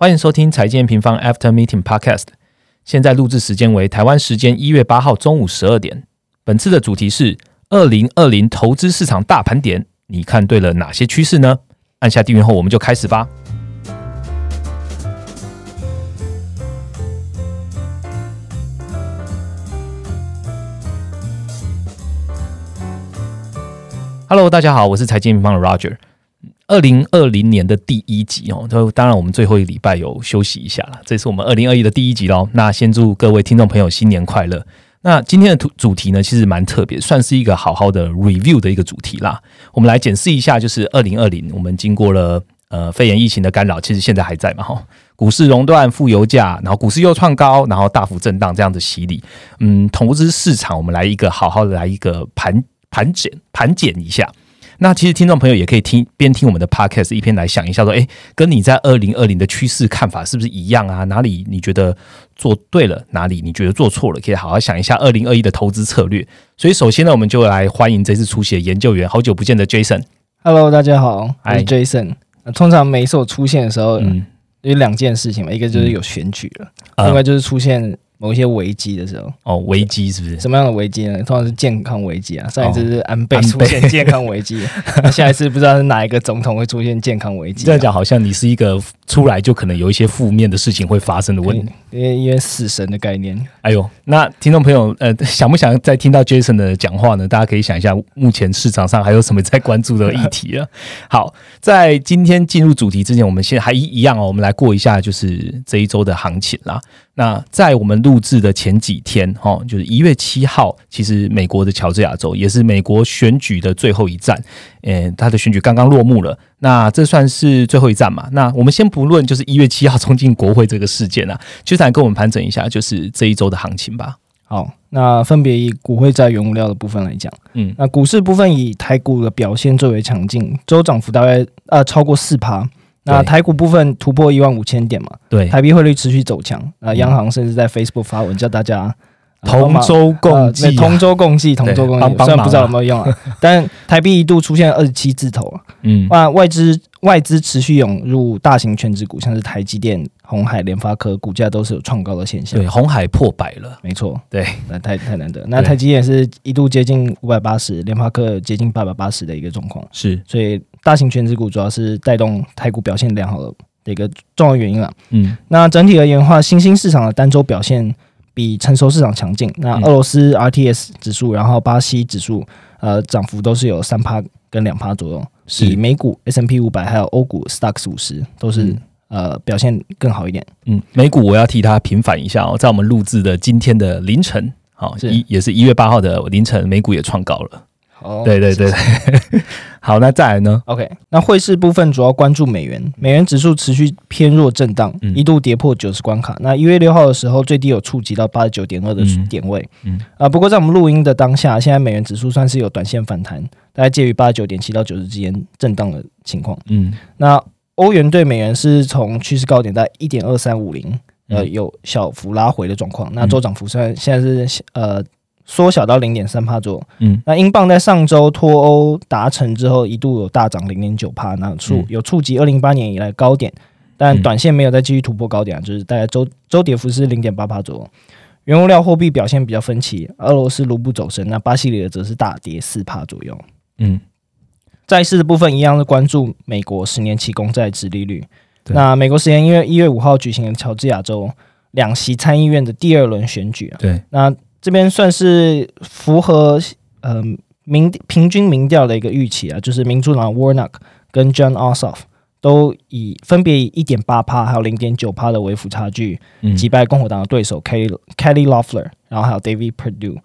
欢迎收听财经平方 After Meeting Podcast。现在录制时间为台湾时间一月八号中午十二点。本次的主题是二零二零投资市场大盘点，你看对了哪些趋势呢？按下订阅后，我们就开始吧。Hello，大家好，我是财经平方的 Roger。二零二零年的第一集哦，就当然我们最后一个礼拜有休息一下了，这是我们二零二一的第一集喽。那先祝各位听众朋友新年快乐。那今天的主主题呢，其实蛮特别，算是一个好好的 review 的一个主题啦。我们来检视一下，就是二零二零，我们经过了呃肺炎疫情的干扰，其实现在还在嘛哈，股市熔断、负油价，然后股市又创高，然后大幅震荡这样子洗礼。嗯，投资市场，我们来一个好好的来一个盘盘检盘检一下。那其实听众朋友也可以听边听我们的 podcast 一边来想一下，说，哎，跟你在二零二零的趋势看法是不是一样啊？哪里你觉得做对了，哪里你觉得做错了？可以好好想一下二零二一的投资策略。所以首先呢，我们就来欢迎这次出席的研究员，好久不见的 Jason。Hello，大家好，我是 Jason。通常每一次我出现的时候，嗯，有两件事情嘛，一个就是有选举了，另外就是出现。某一些危机的时候，哦，危机是不是？什么样的危机呢？通常是健康危机啊。上一次是安倍出现健康危机，那下一次不知道是哪一个总统会出现健康危机。这样讲好像你是一个出来就可能有一些负面的事情会发生的问题，因为因为死神的概念。哎呦，那听众朋友，呃，想不想再听到 Jason 的讲话呢？大家可以想一下，目前市场上还有什么在关注的议题啊？好，在今天进入主题之前，我们先还一一样哦，我们来过一下就是这一周的行情啦。那在我们录制的前几天，哈，就是一月七号，其实美国的乔治亚州也是美国选举的最后一站，诶，他的选举刚刚落幕了。那这算是最后一站嘛？那我们先不论就是一月七号冲进国会这个事件啊，就来跟我们盘整一下，就是这一周的行情吧。好，那分别以股汇在原物料的部分来讲，嗯，那股市部分以台股的表现最为强劲，周涨幅大概呃超过四趴。那台股部分突破一万五千点嘛？对，台币汇率持续走强。那央行甚至在 Facebook 发文叫大家同舟共济，同舟共济，同舟共济。虽然不知道有没有用啊，但台币一度出现二十七字头啊。嗯，那外资外资持续涌入大型全职股，像是台积电、红海、联发科，股价都是有创高的现象。对，红海破百了，没错。对，那太太难得。那台积电是一度接近五百八十，联发科接近八百八十的一个状况。是，所以。大型全职股主要是带动台股表现良好的的一个重要原因了。嗯，那整体而言的话，新兴市场的单周表现比成熟市场强劲。那俄罗斯 RTS 指数，然后巴西指数，呃，涨幅都是有三趴跟两趴左右。是美股 S M P 五百还有欧股 Stocks 五十都是呃表现更好一点。嗯，美股我要替它平反一下哦，在我们录制的今天的凌晨，好一也是一月八号的凌晨，美股也创高了。哦，对对对，好，那再来呢？OK，那汇市部分主要关注美元，美元指数持续偏弱震荡，一度跌破九十关卡。那一月六号的时候，最低有触及到八十九点二的点位。嗯啊，不过在我们录音的当下，现在美元指数算是有短线反弹，大概介于八十九点七到九十之间震荡的情况。嗯，那欧元对美元是从趋势高点在一点二三五零，呃，有小幅拉回的状况。那周涨幅虽然现在是呃。缩小到零点三帕左右。嗯，那英镑在上周脱欧达成之后，一度有大涨零点九帕，那触有触及二零一八年以来高点，但短线没有再继续突破高点，就是大概周周跌幅是零点八帕左右。原物料货币表现比较分歧，俄罗斯卢布走升，那巴西里尔则是大跌四帕左右。嗯，债市的部分一样是关注美国十年期公债殖利率。那美国时间因为一月五号举行了乔治亚州两席参议院的第二轮选举啊。对，那。这边算是符合呃民平均民调的一个预期啊，就是民主党 Warnock 跟 John Ossoff 都以分别以一点八趴还有零点九趴的微幅差距击败共和党的对手 Kelly Kelly Loeffler，然后还有 David Perdue。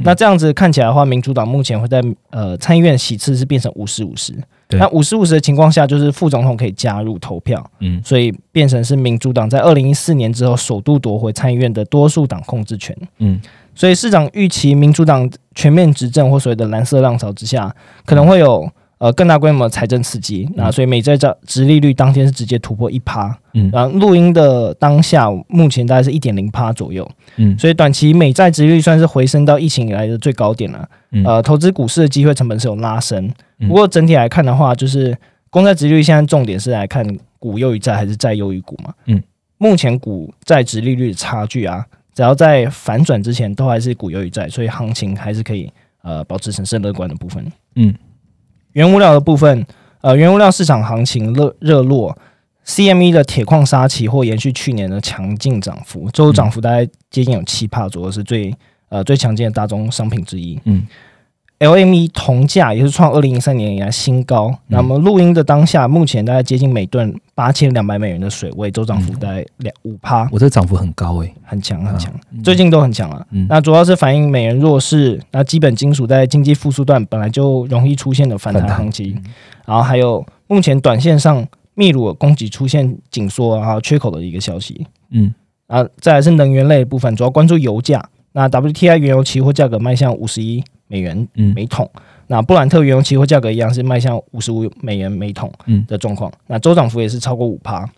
那这样子看起来的话，民主党目前会在呃参议院席次是变成五十五十。那五十五十的情况下，就是副总统可以加入投票，嗯，所以变成是民主党在二零一四年之后首度夺回参议院的多数党控制权，嗯。所以市场预期民主党全面执政或所谓的蓝色浪潮之下，可能会有呃更大规模的财政刺激。那所以美债这殖利率当天是直接突破一趴，嗯，然后录音的当下目前大概是一点零趴左右，嗯，所以短期美债殖利率算是回升到疫情以来的最高点了。呃，投资股市的机会成本是有拉升，不过整体来看的话，就是公债殖利率现在重点是来看。股优于债还是债优于股嘛？嗯，目前股债值利率的差距啊，只要在反转之前都还是股优于债，所以行情还是可以呃保持审慎乐观的部分。嗯，原物料的部分，呃，原物料市场行情热热络，CME 的铁矿砂期货延续去年的强劲涨幅，周涨幅大概接近有七帕左右，是最呃最强劲的大宗商品之一。嗯。LME 铜价也是创二零一三年以来新高。那么录音的当下，目前大概接近每吨八千两百美元的水位，周涨幅大概两五趴。我这涨幅很高诶，很强很强，最近都很强了。那主要是反映美元弱势，那基本金属在经济复苏段本来就容易出现的反弹行情，然后还有目前短线上秘鲁供给出现紧缩啊缺口的一个消息。嗯，啊，再来是能源类部分，主要关注油价。那 WTI 原油期货价格迈向五十一。美元每桶，那布兰特原油期货价格一样是迈向五十五美元每桶的状况，那周涨幅也是超过五趴。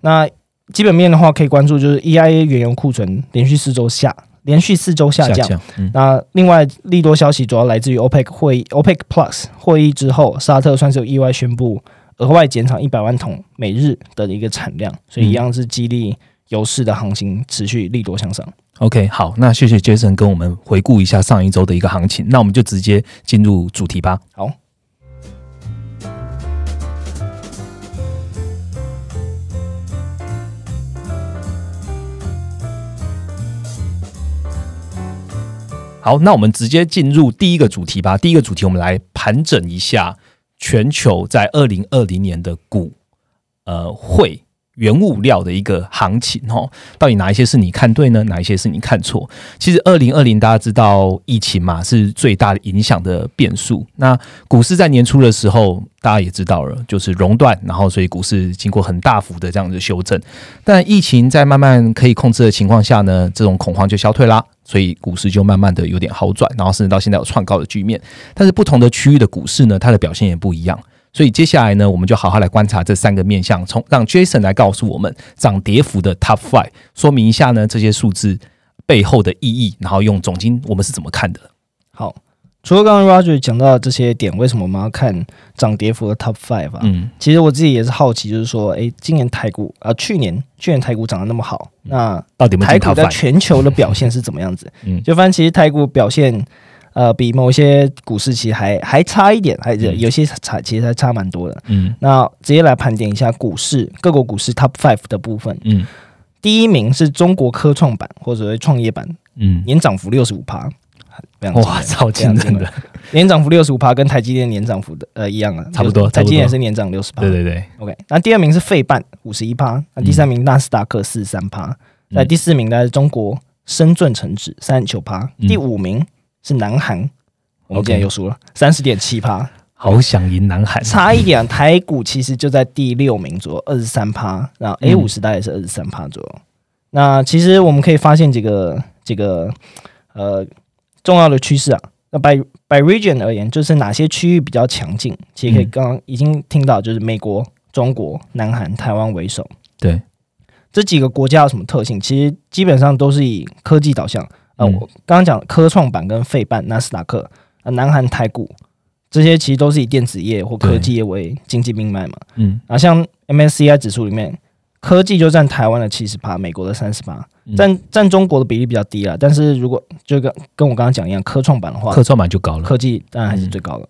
那基本面的话，可以关注就是 EIA 原油库存连续四周下，连续四周下降。那另外利多消息主要来自于 OPEC 会议，OPEC Plus 会议之后，沙特算是有意外宣布额外减产一百万桶每日的一个产量，所以一样是激励油市的行情持续利多向上。OK，好，那谢谢 Jason 跟我们回顾一下上一周的一个行情，那我们就直接进入主题吧。好，好，那我们直接进入第一个主题吧。第一个主题，我们来盘整一下全球在二零二零年的股呃会。原物料的一个行情哦，到底哪一些是你看对呢？哪一些是你看错？其实二零二零大家知道疫情嘛，是最大的影响的变数。那股市在年初的时候，大家也知道了，就是熔断，然后所以股市经过很大幅的这样子修正。但疫情在慢慢可以控制的情况下呢，这种恐慌就消退啦，所以股市就慢慢的有点好转，然后甚至到现在有创高的局面。但是不同的区域的股市呢，它的表现也不一样。所以接下来呢，我们就好好来观察这三个面向，从让 Jason 来告诉我们涨跌幅的 Top Five，说明一下呢这些数字背后的意义，然后用总金我们是怎么看的。好，除了刚刚 Roger 讲到这些点，为什么我们要看涨跌幅的 Top Five 啊？嗯，其实我自己也是好奇，就是说，哎，今年台股啊，去年去年台股涨得那么好，那到底台股在全球的表现是怎么样子？嗯，就发现其实台股表现。呃，比某些股市其实还还差一点，还有些差，其实还差蛮多的。嗯，那直接来盘点一下股市各国股市 Top Five 的部分。嗯，第一名是中国科创板或者创业板，嗯，年涨幅六十五趴，哇，超惊人的，年涨幅六十五趴，跟台积电年涨幅的呃一样啊，差不多，台积电是年涨六十趴。对对对，OK。那第二名是费半五十一趴，那第三名纳斯达克四十三趴，那第四名呢是中国深圳成指三十九趴，第五名。是南韩，我们今天又输了三十点七趴，好想赢南韩，差一点。台股其实就在第六名左右，二十三趴，然后 A 五十大概是二十三趴左右。那其实我们可以发现几个这个呃重要的趋势啊。那 by by region 而言，就是哪些区域比较强劲？其实可以刚刚已经听到，就是美国、中国、南韩、台湾为首。对，这几个国家有什么特性？其实基本上都是以科技导向。呃，我刚刚讲科创板跟费半、纳斯达克、呃，南韩台股这些其实都是以电子业或科技业为经济命脉嘛。嗯，啊，像 MSCI 指数里面，科技就占台湾的七十八，美国的三十八，占占中国的比例比较低了。但是如果就跟跟我刚刚讲一样，科创板的话，科创板就高了，科技当然还是最高的。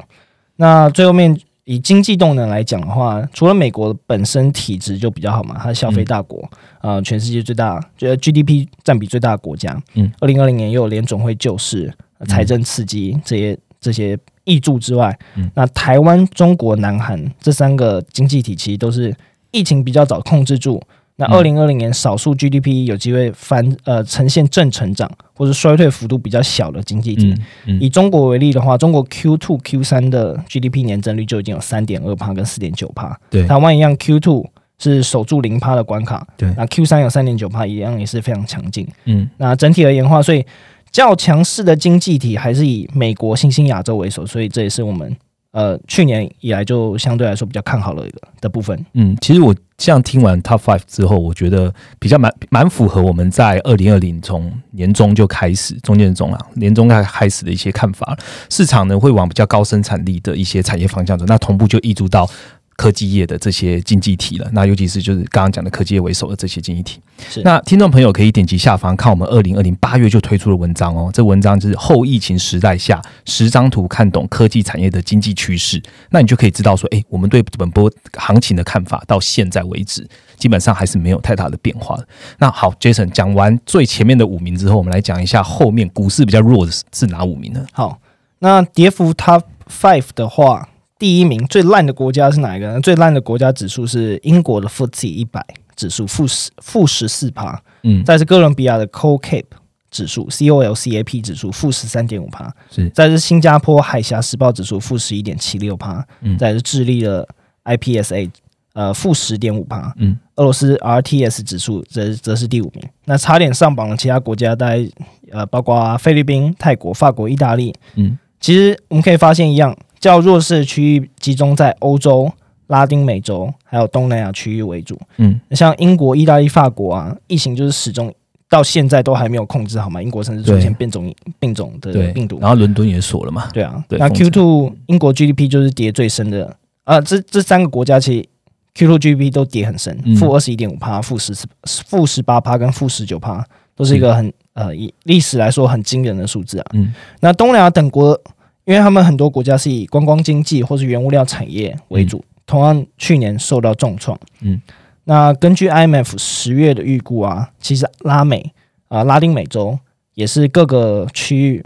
那最后面。以经济动能来讲的话，除了美国本身体质就比较好嘛，它是消费大国，啊，全世界最大，觉得 GDP 占比最大的国家。嗯，二零二零年又有联总会救市、财政刺激这些这些益助之外，那台湾、中国、南韩这三个经济体其实都是疫情比较早控制住。那二零二零年，少数 GDP 有机会翻呃呈现正成长或者衰退幅度比较小的经济体。以中国为例的话，中国 Q two Q 三的 GDP 年增率就已经有三点二帕跟四点九帕。对，台湾一样，Q two 是守住零帕的关卡。对，那 Q 三有三点九帕，一样也是非常强劲。嗯，那整体而言的话，所以较强势的经济体还是以美国、新兴亚洲为首，所以这也是我们。呃，去年以来就相对来说比较看好了一个的部分。嗯，其实我这样听完 Top Five 之后，我觉得比较蛮蛮符合我们在二零二零从年中就开始，中间中啊年中开开始的一些看法。市场呢会往比较高生产力的一些产业方向走，那同步就溢注到科技业的这些经济体了。那尤其是就是刚刚讲的科技业为首的这些经济体。是那听众朋友可以点击下方看我们二零二零八月就推出的文章哦。这文章就是后疫情时代下十张图看懂科技产业的经济趋势，那你就可以知道说，诶，我们对本波行情的看法到现在为止，基本上还是没有太大的变化的。那好，Jason 讲完最前面的五名之后，我们来讲一下后面股市比较弱的是是哪五名呢？好，那跌幅 Top Five 的话，第一名最烂的国家是哪一个？呢？最烂的国家指数是英国的 FTSE 一百指数负十负十四趴，嗯，再是哥伦比亚的 CoCap 指数 COLCAP 指数负十三点五趴，是。再是新加坡海峡时报指数负十一点七六趴，嗯。再是智利的 IPSA 呃负十点五趴，嗯，俄罗斯 RTS 指数则则是第五名。那差点上榜的其他国家，大概呃包括菲律宾、泰国、法国、意大利。嗯，其实我们可以发现一样，较弱势的区域集中在欧洲、拉丁美洲还有东南亚区域为主。嗯，像英国、意大利、法国啊，疫情就是始终到现在都还没有控制好嘛。英国甚至出现变种病种的，病毒。然后伦敦也锁了嘛，对啊，那 Q two 英国 GDP 就是跌最深的啊，这这三个国家其实 Q two GDP 都跌很深嗯，负二十一点五帕、负十负十八帕跟负十九帕，都是一个很呃以历史来说很惊人的数字啊。嗯那东南亚等国，因为他们很多国家是以观光经济或是原物料产业为主，同样去年受到重创。嗯，那根据 IMF 十月的预估啊，其实拉美啊、拉丁美洲也是各个区域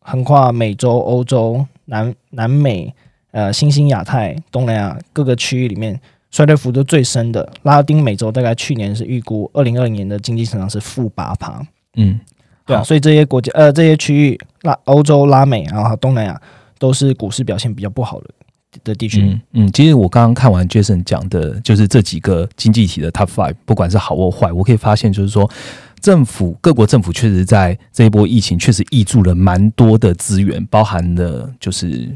横跨美洲、欧洲、南南美、呃新兴亚太、东南亚各个区域里面衰退幅度最深的。拉丁美洲大概去年是预估二零二零年的经济成长是负八趴。嗯，对啊，所以这些国家呃这些区域拉欧洲、拉美，然后东南亚都是股市表现比较不好的的地区。嗯嗯，其实我刚刚看完 Jason 讲的，就是这几个经济体的 Top Five，不管是好或坏，我可以发现就是说，政府各国政府确实在这一波疫情确实挹注了蛮多的资源，包含了就是。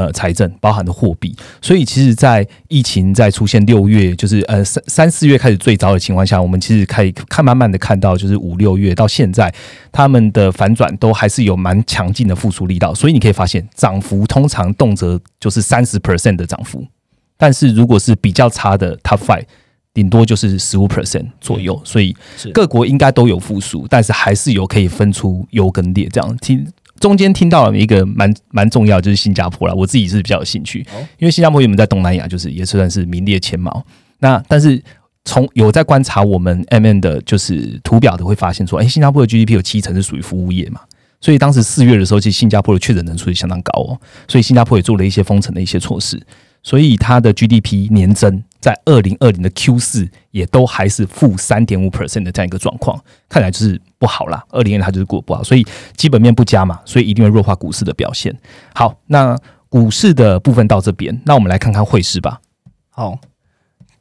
呃，财政包含的货币，所以其实，在疫情在出现六月，就是呃三三四月开始最早的情况下，我们其实可以看慢慢的看到，就是五六月到现在，他们的反转都还是有蛮强劲的复苏力道，所以你可以发现，涨幅通常动辄就是三十 percent 的涨幅，但是如果是比较差的 top five，顶多就是十五 percent 左右，所以各国应该都有复苏，但是还是有可以分出优跟劣这样。听中间听到了一个蛮蛮重要，就是新加坡啦，我自己是比较有兴趣，哦。因为新加坡原本在东南亚就是也算是名列前茅。那但是从有在观察我们 M N 的就是图表的，会发现说，哎、新加坡的 G D P 有七成是属于服务业嘛，所以当时四月的时候，其实新加坡的确诊人数也相当高哦，所以新加坡也做了一些封城的一些措施，所以它的 G D P 年增在二零二零的 Q 四也都还是负三点五 percent 的这样一个状况，看来就是不好啦。二零二零它就是过不好，所以基本面不佳嘛，所以一定会弱化股市的表现。好，那股市的部分到这边，那我们来看看汇市吧。好，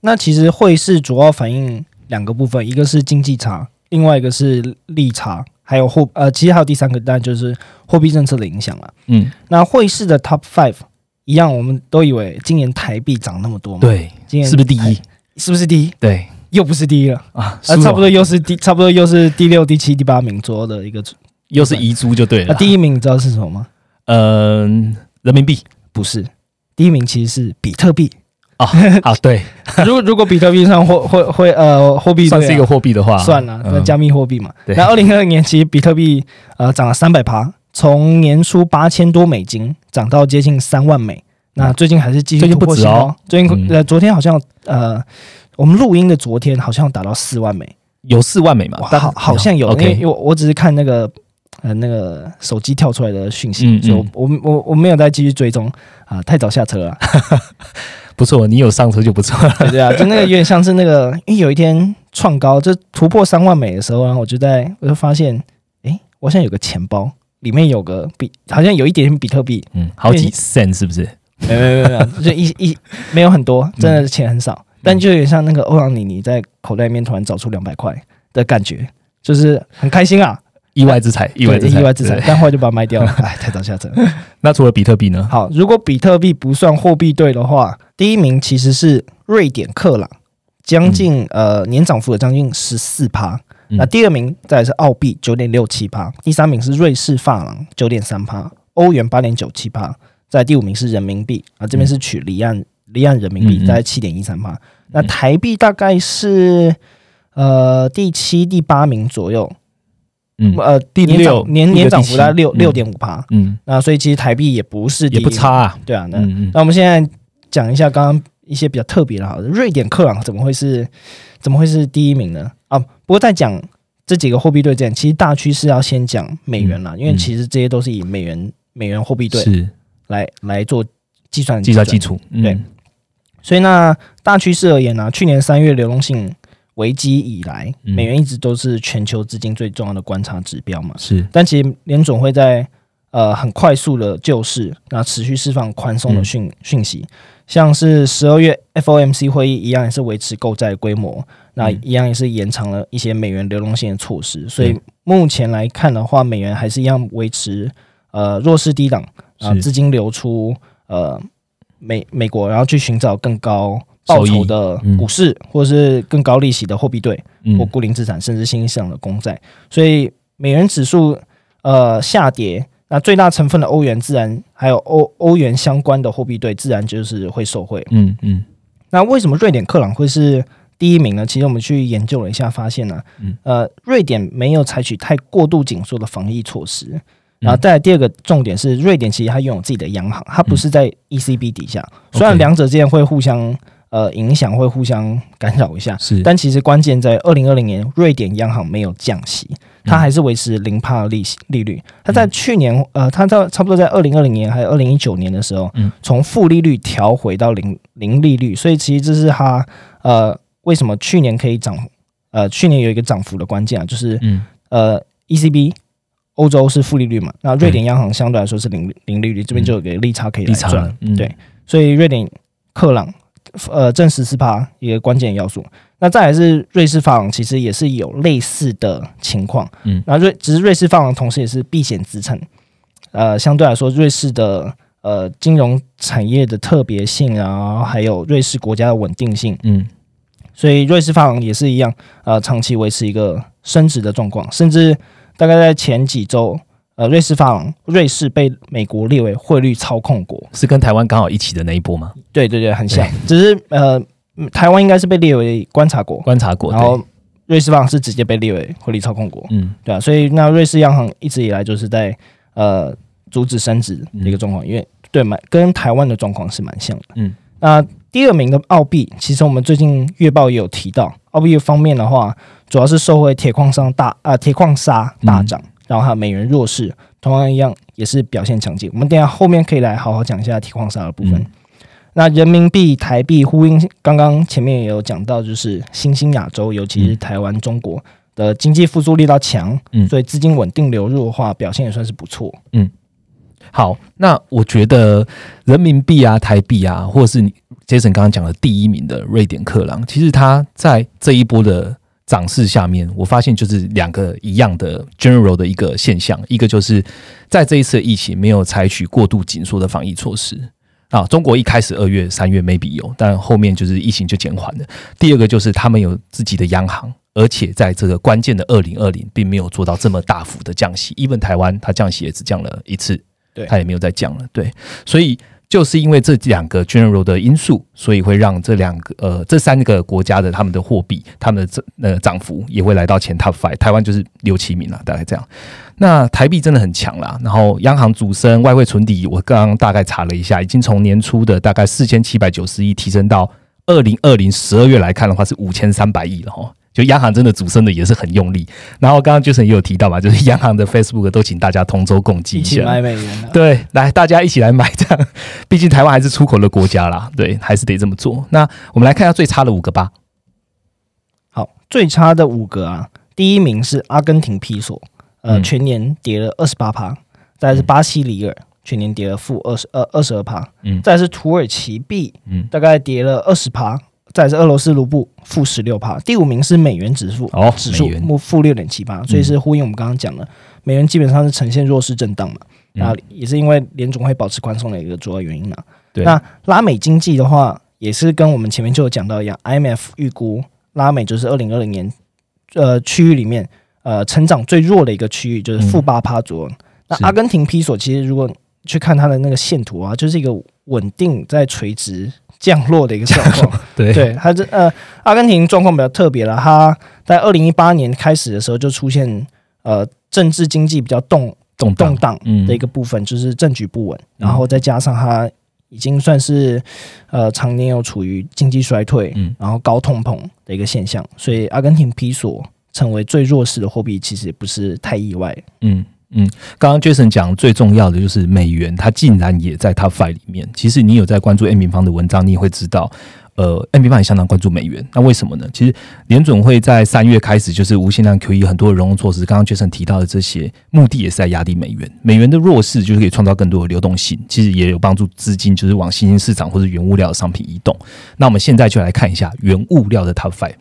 那其实汇市主要反映两个部分，一个是经济差，另外一个是利差，还有货呃，其实还有第三个，当然就是货币政策的影响了。嗯，那汇市的 Top Five 一样，我们都以为今年台币涨那么多嘛，，对，今年是不是第一？是不是第一？对又不是第一了，啊，啊，差不多又是第，差不多又是第六、第七、第八名左右的一个。又是遗珠就对那、了。第一名你知道是什么吗？嗯、人民币不是，第一名其实是比特币。啊 啊，对，如果如果比特币上货会会呃货币算是一个货币的话，算了，那嗯加密货币嘛。对那二零二二年其实比特币呃涨了三百趴，从年初八千多美金涨到接近三万美。那最近还是继续最近突破新不止哦高。最近、嗯呃昨天好像呃我们录音的昨天好像达到四万美，有四万美嘛好好像有，因为 OK，我我只是看那个。呃，那个手机跳出来的讯息，嗯所以我嗯我我我没有再继续追踪啊、太早下车了。不错，你有上车就不错了。对对啊，就那个有点像是那个，因为有一天创高，就突破三万美的时候，然后我就在我就发现，诶，我现在有个钱包，里面有个比，好像有一点点比特币，嗯，好几 cent 是不是？没有没有没有，就一一 没有很多，真的钱很少，但就有点像那个欧阳妮妮在口袋里面突然找出两百块的感觉，就是很开心啊，意外之财，意外之财，意外之财对，但后来就把它卖掉了，哎，太早下车。那除了比特币呢？好，如果比特币不算货币对的话，第一名其实是瑞典克朗，将近、呃年涨幅有将近十四趴。嗯。那第二名再来是澳币九点六七八，第三名是瑞士法郎九点三八，欧元八点九七八，在第五名是人民币啊，这边是取离岸离岸人民币大概七点一三八，那台币大概是呃第七、第八名左右。嗯，呃，第六年年涨幅在六六点五趴，嗯，那所以其实台币也不是也不差啊，对啊，那那我们现在讲一下刚刚一些比较特别的，好的，瑞典克朗怎么会是怎么会是第一名呢？啊，不过在讲这几个货币对阵，其实大趋势要先讲美元了，因为其实这些都是以美元美元货币对是。来来做计算计算。基础，对，所以那大趋势而言呢，去年三月流动性。危机以来，美元一直都是全球资金最重要的观察指标嘛。是，但其实联总会在呃很快速的救市，那持续释放宽松的讯讯息，像是十二月 FOMC 会议一样，也是维持购债规模，那一样也是延长了一些美元流动性的措施。所以目前来看的话，美元还是一样维持呃弱势低档啊，资金流出呃美美国，然后去寻找更高。报酬的股市，或者是更高利息的货币对或固定资产，甚至新兴市场的公债，所以美元指数呃下跌，那最大成分的欧元自然还有欧欧元相关的货币对自然就是会受惠。嗯嗯，那为什么瑞典克朗会是第一名呢？其实我们去研究了一下，发现呢，呃，瑞典没有采取太过度紧缩的防疫措施。然后再来第二个重点是，瑞典其实它拥有自己的央行，它不是在 ECB 底下，虽然两者之间会互相。呃，影响会互相干扰一下，是。但其实关键在二零二零年，瑞典央行没有降息，它还是维持零帕利息利率。它在去年，呃，它在差不多在二零二零年还有二零一九年的时候，嗯，从负利率调回到零零利率。所以其实这是它呃为什么去年可以涨，呃，去年有一个涨幅的关键啊，就是嗯呃，ECB 欧洲是负利率嘛，那瑞典央行相对来说是零零利率，这边就有个利差可以来赚，对。所以瑞典克朗。呃，正十四趴一个关键要素。那再来是瑞士法郎，其实也是有类似的情况。嗯，那瑞只是瑞士法郎同时也是避险资产。呃，相对来说，瑞士的呃金融产业的特别性啊，还有瑞士国家的稳定性，嗯，所以瑞士法郎也是一样，呃，长期维持一个升值的状况，甚至大概在前几周。呃，瑞士法郎，瑞士被美国列为汇率操控国，是跟台湾刚好一起的那一波吗？对对对，很像，只是呃，台湾应该是被列为观察国，观察国，然后瑞士法郎是直接被列为汇率操控国，嗯，对啊，所以那瑞士央行一直以来就是在呃阻止升值的一个状况，因为对蛮跟台湾的状况是蛮像的，嗯，那第二名的澳币，其实我们最近月报也有提到，澳币方面的话，主要是受惠铁矿商大啊铁矿砂大涨。然后还有美元弱势，同样一样也是表现强劲。我们等下后面可以来好好讲一下铁矿砂的部分。那人民币、台币呼应，刚刚前面也有讲到，就是新兴亚洲，尤其是台湾、中国的经济复苏力道强，嗯，所以资金稳定流入的话，表现也算是不错。嗯，好，那我觉得人民币啊、台币啊，或是你 Jason 刚刚讲的第一名的瑞典克朗，其实它在这一波的。涨势下面，我发现就是两个一样的 general 的一个现象，一个就是在这一次疫情没有采取过度紧缩的防疫措施啊。中国一开始二月、三月 maybe 有，但后面就是疫情就减缓了。第二个就是他们有自己的央行，而且在这个关键的二零二零，并没有做到这么大幅的降息。even 台湾它降息也只降了一次，对，它也没有再降了。对，所以。就是因为这两个 general 的因素，所以会让这两个呃这三个国家的他们的货币，他们的这呃涨幅也会来到前 top five。台湾就是六七名了，大概这样。那台币真的很强啦，然后央行主升，外汇存底，我刚刚大概查了一下，已经从年初的大概四千七百九十亿提升到二零二零十二月来看的话是五千三百亿了哈。就央行真的主升的也是很用力，然后刚刚 Jason 也有提到嘛，就是央行的 Facebook 都请大家同舟共济一下，买美元，对，来大家一起来买这样，毕竟台湾还是出口的国家啦，对，还是得这么做。那我们来看一下最差的五个吧。好，最差的五个啊，第一名是阿根廷披索，呃，全年跌了二十八趴；再是巴西里尔，全年跌了负二十二二十二趴；嗯，再是土耳其币，嗯，大概跌了二十趴。再是俄罗斯卢布负十六帕，第五名是美元指数，哦，指数负负六点七八，所以是呼应我们刚刚讲的，美元基本上是呈现弱势震荡嘛，然后也是因为联总会保持宽松的一个主要原因嘛。那拉美经济的话，也是跟我们前面就有讲到一样，IMF 预估拉美就是二零二零年呃区域里面呃成长最弱的一个区域，就是负八帕左右。那阿根廷披索其实如果去看它的那个线图啊，就是一个稳定在垂直降落的一个状况。对。对，它这呃，阿根廷状况比较特别了，它在二零一八年开始的时候就出现呃政治经济比较动动动荡嗯的一个部分，就是政局不稳，然后再加上它已经算是呃常年有处于经济衰退，嗯。然后高通膨的一个现象，所以阿根廷比索成为最弱势的货币，其实也不是太意外。嗯嗯，刚刚 Jason 讲最重要的就是美元，它竟然也在 Top Five 里面。其实你有在关注 M 平方的文章，你也会知道，呃，M 平方也相当关注美元。那为什么呢？其实联准会在三月开始就是无限量 QE 很多的融融措施，刚刚 Jason 提到的这些目的也是在压低美元。美元的弱势就是可以创造更多的流动性，其实也有帮助资金就是往新兴市场或者原物料的商品移动。那我们现在就来看一下原物料的 Top Five。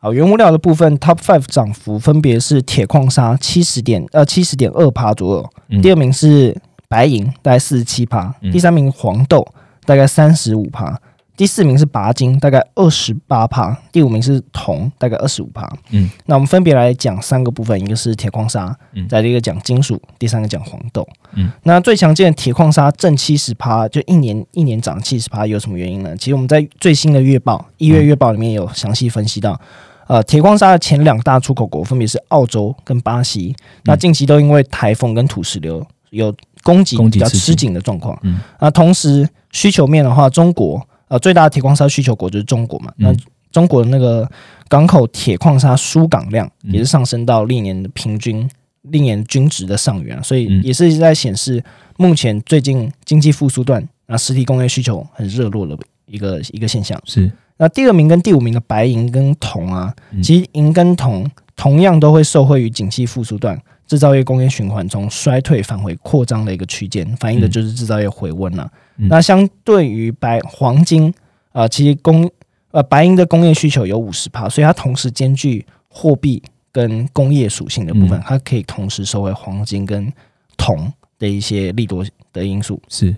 好，原物料的部分 Top Five 涨幅分别是铁矿砂七十点呃七十点二趴左右，嗯。第二名是白银大概四十七趴，嗯。第三名黄豆大概三十五趴，第四名是钯金大概二十八趴，第五名是铜大概二十五趴。嗯，那我们分别来讲三个部分，一个是铁矿砂，嗯再一个讲金属，第三个讲黄豆。嗯，那最常见的铁矿砂正七十趴，就一年一年涨七十趴，有什么原因呢？其实我们在最新的月报一月月报里面有详细分析到。呃，铁矿砂的前两大出口国分别是澳洲跟巴西，那近期都因为台风跟土石流有供给比较吃紧的状况。嗯，那同时需求面的话，中国呃最大的铁矿砂需求国就是中国嘛，那嗯。中国的那个港口铁矿砂输港量嗯。也是上升到历年的平均、历年均值的上缘啊，所以嗯。也是在显示目前最近经济复苏段，那实体工业需求很热络的一个一个现象。是。那第二名跟第五名的白银跟铜啊，嗯。其实银跟铜同样都会受惠于景气复苏段，制造业工业循环从衰退返回扩张的一个区间，反映的就是制造业回温了、嗯。那相对于白黄金啊、呃其实工呃白银的工业需求有五十帕，所以它同时兼具货币跟工业属性的部分，嗯。它可以同时收回黄金跟铜的一些利多的因素。是，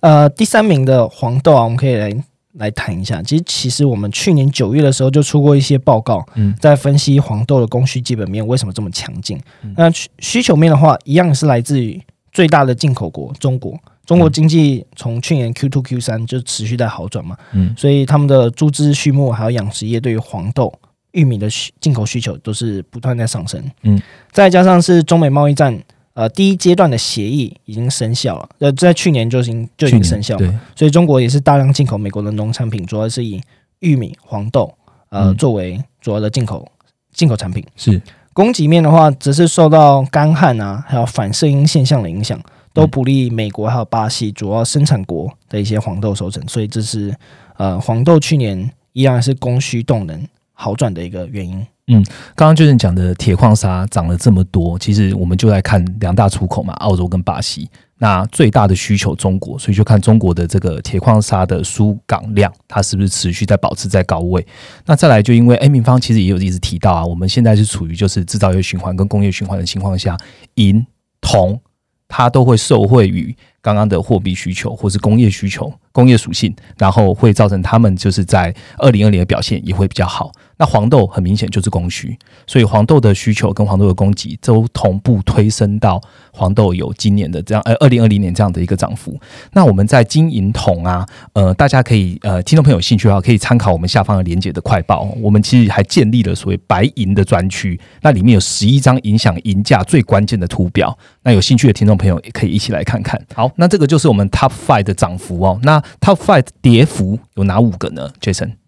呃，第三名的黄豆啊，我们可以来来谈一下。其实，其实我们去年九月的时候就出过一些报告，嗯在分析黄豆的供需基本面为什么这么强劲。嗯那需需求面的话，一样是来自于最大的进口国中国。中国经济从去年 Q two Q 三就持续在好转嘛，嗯所以他们的猪只、畜牧还有养殖业对于黄豆、玉米的需进口需求都是不断在上升。嗯，再加上是中美贸易战，呃，第一阶段的协议已经生效了，呃，在去年就已经就已经生效了，对，所以中国也是大量进口美国的农产品，主要是以玉米、黄豆呃、嗯。作为主要的进口进口产品。是，供给面的话，则是受到干旱啊，还有反射音现象的影响，都不利美国还有巴西主要生产国的一些黄豆收成，所以这是呃黄豆去年依然是供需动能好转的一个原因。嗯刚刚就是讲的铁矿砂涨了这么多，其实我们就来看两大出口嘛，澳洲跟巴西。那最大的需求中国，所以就看中国的这个铁矿砂的输港量，它是不是持续在保持在高位。那再来就因为 A 平方其实也有一直提到啊，我们现在是处于就是制造业循环跟工业循环的情况下，银、铜它都会受惠于刚刚的货币需求或是工业需求、工业属性，然后会造成他们就是在二零二零的表现也会比较好。那黄豆很明显就是供需，所以黄豆的需求跟黄豆的供给都同步推升到黄豆有今年的这样呃二零二零年这样的一个涨幅。那我们在金银铜啊，呃，大家可以呃听众朋友有兴趣的话，可以参考我们下方的连接的快报。我们其实还建立了所谓白银的专区，那里面有十一张影响银价最关键的图表。那有兴趣的听众朋友也可以一起来看看。好，那这个就是我们 Top Five 的涨幅哦。那 Top Five 跌幅有哪五个呢？Jason？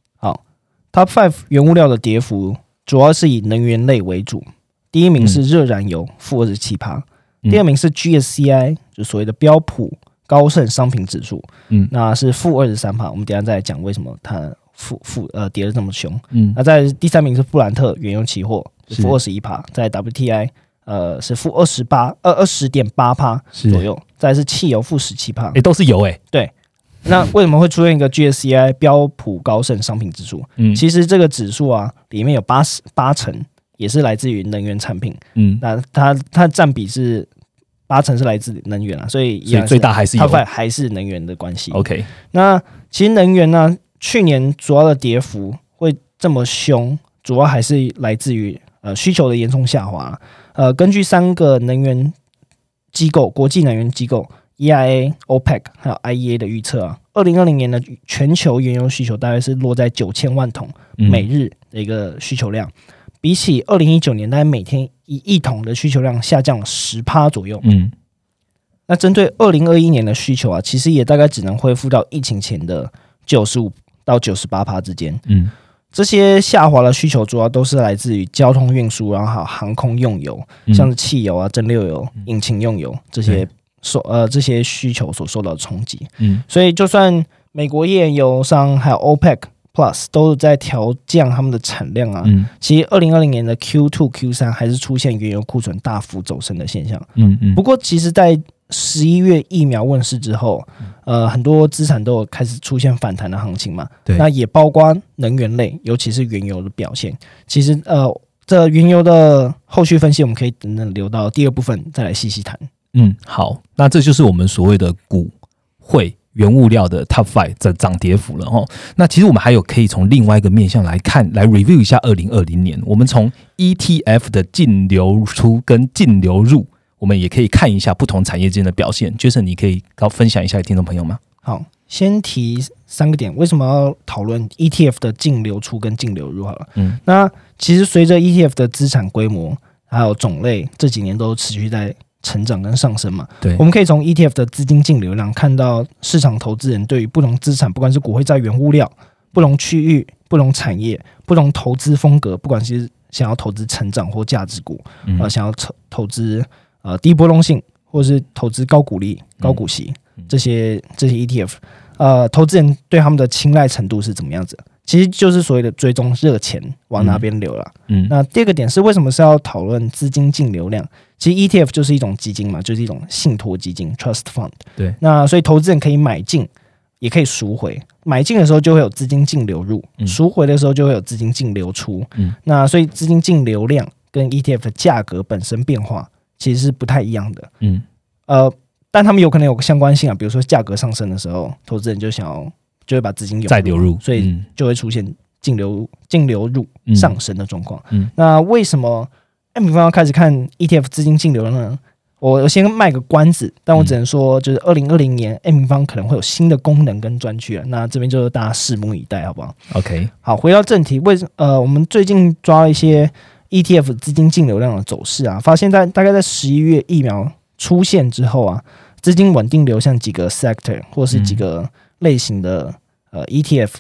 Top Five 原物料的跌幅主要是以能源类为主，第一名是热燃油，负二十七趴，嗯。第二名是 GSCI，就所谓的标普高盛商品指数，嗯。那是负二十三趴。我们等一下再来讲为什么它负负呃跌的这么凶。嗯。那在第三名是富兰特原油期货，是。负二十一趴，在 WTI 呃是负二十八呃二十点八趴左右，再是汽油负十七趴。诶，。都是油诶。那为什么会出现一个 GSCI 标普高盛商品指数？嗯其实这个指数啊，里面有八十八成也是来自于能源产品，嗯，那它它占比是八成是来自能源啊，所以一所以最大还是油它。反还是能源的关系。OK，那其实能源呢，去年主要的跌幅会这么凶，主要还是来自于呃需求的严重下滑。呃，根据三个能源机构，国际能源机构 EIA、OPEC 还有 IEA 的预测啊，二零二零年的全球原油需求大概是落在九千万桶每日的一个需求量，比起二零一九年大概每天一亿桶的需求量下降了十趴左右。嗯，那针对二零二一年的需求啊，其实也大概只能恢复到疫情前的九十五到九十八趴之间。嗯。这些下滑的需求主要都是来自于交通运输，然后还有航空用油，像是汽油啊、蒸馏油、引擎用油这些受呃这些需求所受到的冲击。嗯，所以就算美国页岩油商还有 OPEC Plus 都是在调降他们的产量啊，嗯，其实二零二零年的 Q two Q 三还是出现原油库存大幅走升的现象。嗯嗯，不过其实，在十一月疫苗问世之后，呃，很多资产都有开始出现反弹的行情嘛。对，那也包括能源类，尤其是原油的表现。其实，呃，这原油的后续分析，我们可以等等留到第二部分再来细细谈。嗯，好，那这就是我们所谓的股汇原物料的 Top Five 的涨跌幅了哈。那其实我们还有可以从另外一个面向来看，来 review 一下二零二零年，我们从 ETF 的净流出跟净流入。我们也可以看一下不同产业之间的表现。Jason，你可以高分享一下给听众朋友吗？好，先提三个点，为什么要讨论 ETF 的净流出跟净流入？好了，嗯，那其实随着 ETF 的资产规模还有种类这几年都持续在成长跟上升嘛，对，我们可以从 ETF 的资金净流量看到市场投资人对于不同资产，不管是股汇、债、原物料、不同区域、不同产业、不同投资风格，不管是想要投资成长或价值股，呃，想要投投资。呃，低波动性或者是投资高股利、高股息这些这些 ETF，呃，投资人对他们的青睐程度是怎么样子？其实就是所谓的追踪热钱往哪边流了。嗯，那第二个点是为什么是要讨论资金净流量？其实 ETF 就是一种基金嘛，就是一种信托基金 （trust fund）。对，那所以投资人可以买进，也可以赎回。买进的时候就会有资金净流入，赎回的时候就会有资金净流出。嗯，那所以资金净流量跟 ETF 的价格本身变化。其实是不太一样的，嗯，呃，但他们有可能有个相关性啊，比如说价格上升的时候，投资人就想要就会把资金再流入，所以就会出现净流净流入上升的状况。嗯，那为什么 M 方要开始看 ETF 资金净流呢？我我先卖个关子，但我只能说，就是二零二零年 M 方可能会有新的功能跟专区啊，那这边就大家拭目以待，好不好？OK，好，回到正题，为什呃，我们最近抓了一些。ETF 资金净流量的走势啊，发现在大概在十一月疫苗出现之后啊，资金稳定流向几个 sector 或是几个类型的呃 ETF。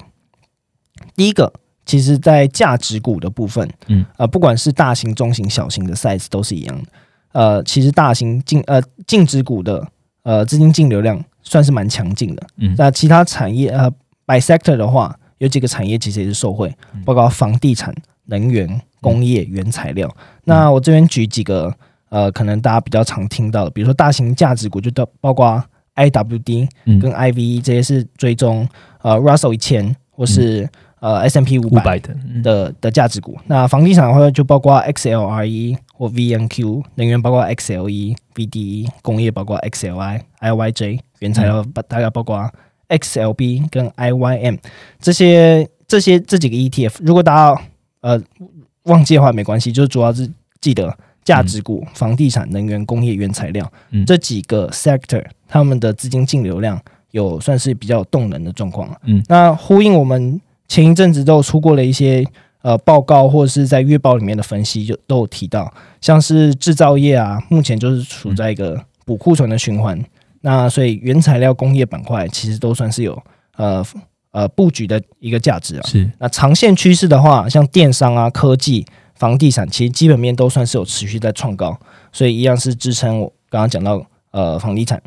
第一个，其实在价值股的部分，嗯，呃，不管是大型、中型、小型的 size 都是一样的。呃，其实大型净呃净值股的呃资金净流量算是蛮强劲的。嗯，那其他产业呃 by sector 的话，有几个产业其实也是受惠，包括房地产、能源。工业原材料，那我这边举几个呃，可能大家比较常听到的，比如说大型价值股，就都包括 IWD 跟 IVE 这些是追踪呃 Russell 一千或是呃 S M P 五百的的的价值股。那房地产的话，就包括 XLRE 或 VNQ，能源包括 XLE、VDE，工业包括 XLI、IYJ，原材料大概包括 XLB 跟 IYM 这些这些这几个 ETF。如果大家呃。忘记的话没关系，就是主要是记得价值股、房地产、能源、工业、原材料这几个 sector，他们的资金净流量有算是比较有动能的状况嗯，那呼应我们前一阵子都有出过了一些呃报告，或者是在月报里面的分析，就都有提到，像是制造业啊，目前就是处在一个补库存的循环。那所以原材料工业板块其实都算是有呃。呃，布局的一个价值啊，是那长线趋势的话，像电商啊、科技、房地产，其实基本面都算是有持续在创高，所以一样是支撑我刚刚讲到呃房地产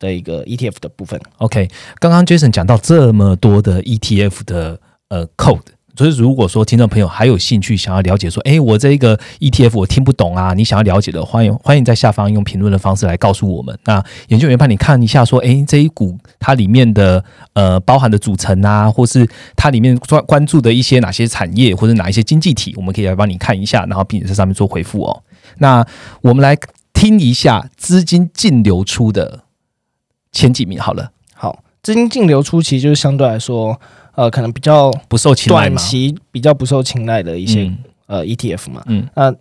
的一个 ETF 的部分。OK，刚刚 Jason 讲到这么多的 ETF 的呃 code。所以，如果说听众朋友还有兴趣想要了解，说，哎，我这一个 ETF 我听不懂啊，你想要了解的，欢迎欢迎在下方用评论的方式来告诉我们。那研究员帮你看一下，说，哎，这一股它里面的呃包含的组成啊，或是它里面关关注的一些哪些产业或者哪一些经济体，我们可以来帮你看一下，然后并且在上面做回复哦。那我们来听一下资金净流出的前几名好了。好，资金净流出其实就是相对来说。呃，可能比较不受青睐短期比较不受青睐的一些呃 ETF 嘛，嗯，那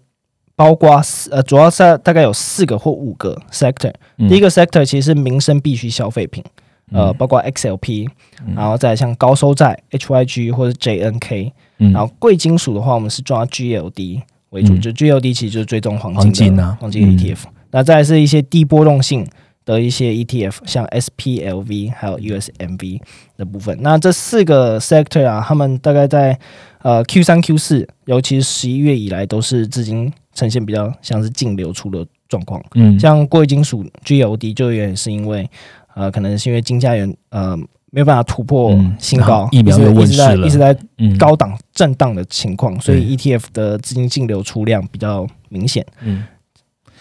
包括四呃，主要是大概有四个或五个 sector。第一个 sector 其实是民生必需消费品，呃，包括 XLP，然后再像高收债 HYG 或者 JNK，然后贵金属的话，我们是抓 GLD 为主，就 GLD 其实就是追踪黄金的黄金 ETF。那再是一些低波动性的一些 ETF，像 SPLV 还有 USMV 的部分。那这四个 sector 啊，他们大概在呃 Q 三 Q 四，尤其是十一月以来，都是资金。呈现比较像是净流出的状况，嗯，像贵金属 GOD 就也是因为，呃，可能是因为金价元呃没有办法突破新高，疫苗又问世了，一直在高档震荡的情况，所以 ETF 的资金净流出量比较明显。嗯，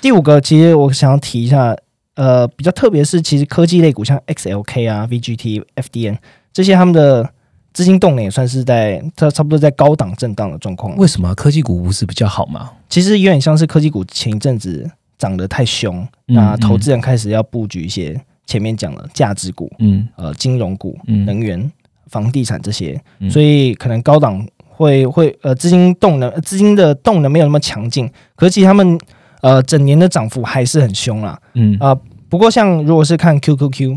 第五个其实我想要提一下，呃，比较特别是其实科技类股像 XLK 啊、VGT、FDN 这些他们的。资金动能也算是在它差不多在高档震荡的状况。为什么科技股不是比较好吗？其实有点像是科技股前一阵子涨得太凶，那投资人开始要布局一些前面讲了价值股，嗯，呃，金融股、能源、房地产这些，所以可能高档会会呃资金动能资金的动能没有那么强劲，可是其实他们呃整年的涨幅还是很凶啦，嗯。啊，不过像如果是看 QQQ。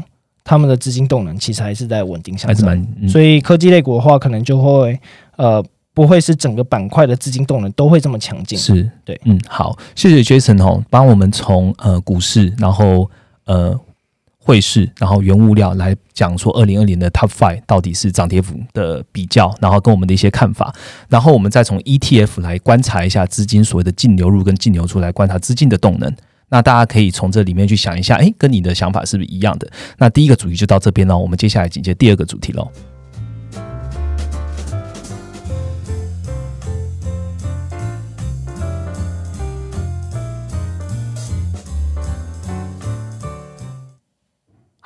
他们的资金动能其实还是在稳定向上，所以科技类股的话，可能就会呃不会是整个板块的资金动能都会这么强劲。是。对，嗯，好，谢谢 Jason 哦，帮我们从呃股市，然后呃汇市，然后原物料来讲说二零二零的 Top Five 到底是涨跌幅的比较，然后跟我们的一些看法，然后我们再从 ETF 来观察一下资金所谓的净流入跟净流出来观察资金的动能。那大家可以从这里面去想一下，哎，跟你的想法是不是一样的？那第一个主题就到这边了，我们接下来紧接第二个主题喽。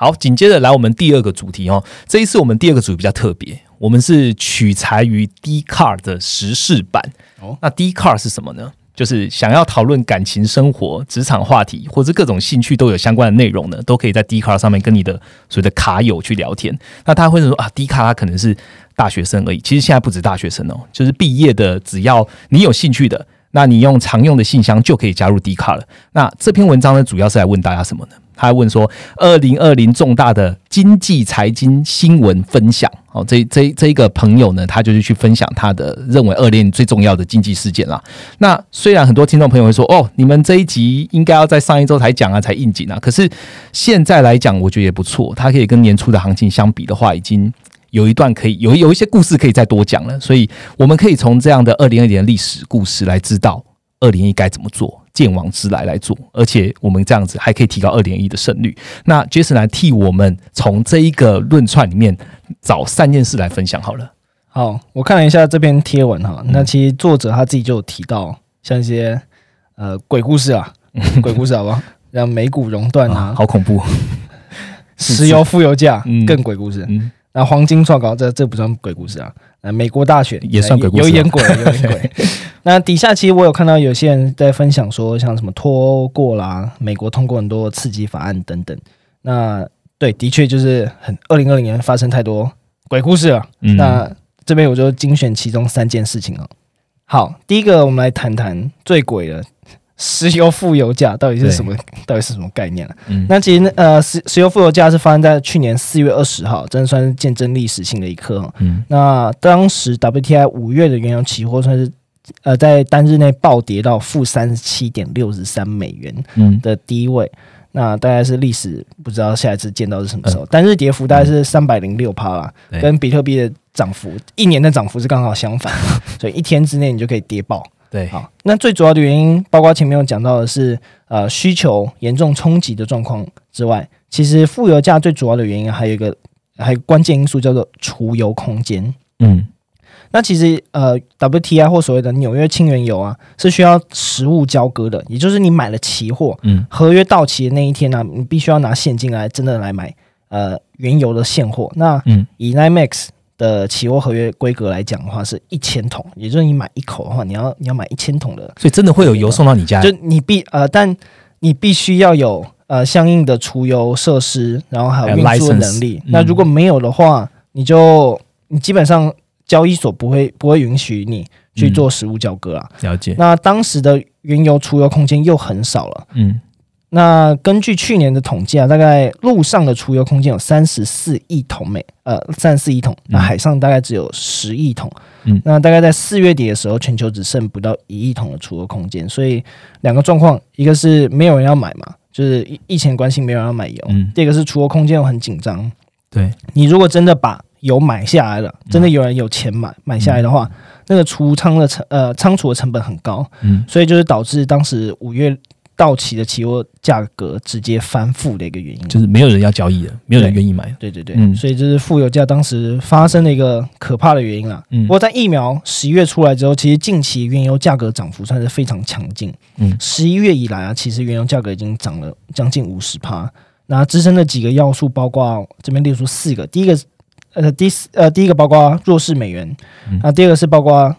好，紧接着来我们第二个主题哦。这一次我们第二个主题比较特别，我们是取材于 D Car 的时事版。哦，那 D Car 是什么呢？就是想要讨论感情生活、职场话题，或者各种兴趣都有相关的内容呢，都可以在 D c a r 上面跟你的所谓的卡友去聊天。那他会说啊，D 卡他可能是大学生而已，其实现在不止大学生哦，就是毕业的，只要你有兴趣的，那你用常用的信箱就可以加入 D 卡了。那这篇文章呢，主要是来问大家什么呢？他问说：“二零二零重大的经济财经新闻分享。”哦，这这这一个朋友呢，他就是去分享他的认为二零最重要的经济事件啦。那虽然很多听众朋友会说：“哦，你们这一集应该要在上一周才讲啊，才应景啊。”可是现在来讲，我觉得也不错。它可以跟年初的行情相比的话，已经有一段可以有有一些故事可以再多讲了。所以我们可以从这样的二零二零的历史故事来知道二零一该怎么做。见王之来来做，而且我们这样子还可以提高二点一的胜率。那 Jason 来替我们从这一个论串里面找三件事来分享好了。好，我看了一下这篇贴文哈，那其实作者他自己就有提到像一些呃鬼故事啊，鬼故事好不好？像美股熔断啊，好恐怖；石油 负油价更鬼故事。那黄金创高，这这不算鬼故事啊。呃，美国大选也算鬼故事，有一点鬼，有点鬼。那底下其实我有看到有些人在分享说，像什么脱过啦，美国通过很多刺激法案等等。那对，的确就是很二零二零年发生太多鬼故事了。那这边我就精选其中三件事情哦。好，第一个我们来谈谈最鬼的。石油负油价到底是什么？到底是什么概念嗯，那其实呃，石石油负油价是发生在去年四月二十号，真的算是见证历史性的一刻。嗯，那当时 WTI 五月的原油期货算是呃在单日内暴跌到负三十七点六十三美元的低位。那大概是历史不知道下一次见到是什么时候。单日跌幅大概是三百零六趴啦，跟比特币的涨幅一年的涨幅是刚好相反，所以一天之内你就可以跌爆。对，好，那最主要的原因，包括前面有讲到的是，呃，需求严重冲击的状况之外，其实负油价最主要的原因还有一个，还有关键因素叫做储油空间。嗯，那其实呃，WTI 或所谓的纽约轻原油啊，是需要实物交割的，也就是你买了期货，嗯，合约到期的那一天呢，你必须要拿现金来真的来买呃原油的现货。那嗯，以 NYMEX。的期货合约规格来讲的话，是一千桶，也就是你买一口的话，你要你要买一千桶的，所以真的会有油送到你家。就你必呃，但你必须要有呃相应的储油设施，然后还有运输能力。那如果没有的话，你就你基本上交易所不会不会允许你去做实物交割啊。了解。那当时的原油储油空间又很少了。嗯。那根据去年的统计啊，大概陆上的储油空间有三十四亿桶每呃三十四亿桶，那海上大概只有十亿桶。嗯。那大概在四月底的时候，全球只剩不到一亿桶的储油空间。所以两个状况，一个是没有人要买嘛，就是疫情关系没有人要买油。嗯。第二个是储油空间又很紧张。对。你如果真的把油买下来了，真的有人有钱买买下来的话，那个储仓的成呃仓储的成本很高，嗯，所以就是导致当时五月到期的期货价格直接翻负的一个原因，就是没有人要交易了，没有人愿意买，对对对，嗯，所以这是负油价当时发生的一个可怕的原因啦。嗯，不过在疫苗十一月出来之后，其实近期原油价格涨幅算是非常强劲，嗯，十一月以来啊，其实原油价格已经涨了将近五十趴，那支撑的几个要素包括这边列出四个，第一个。呃，第四呃，第一个包括弱势美元，那第二个是包括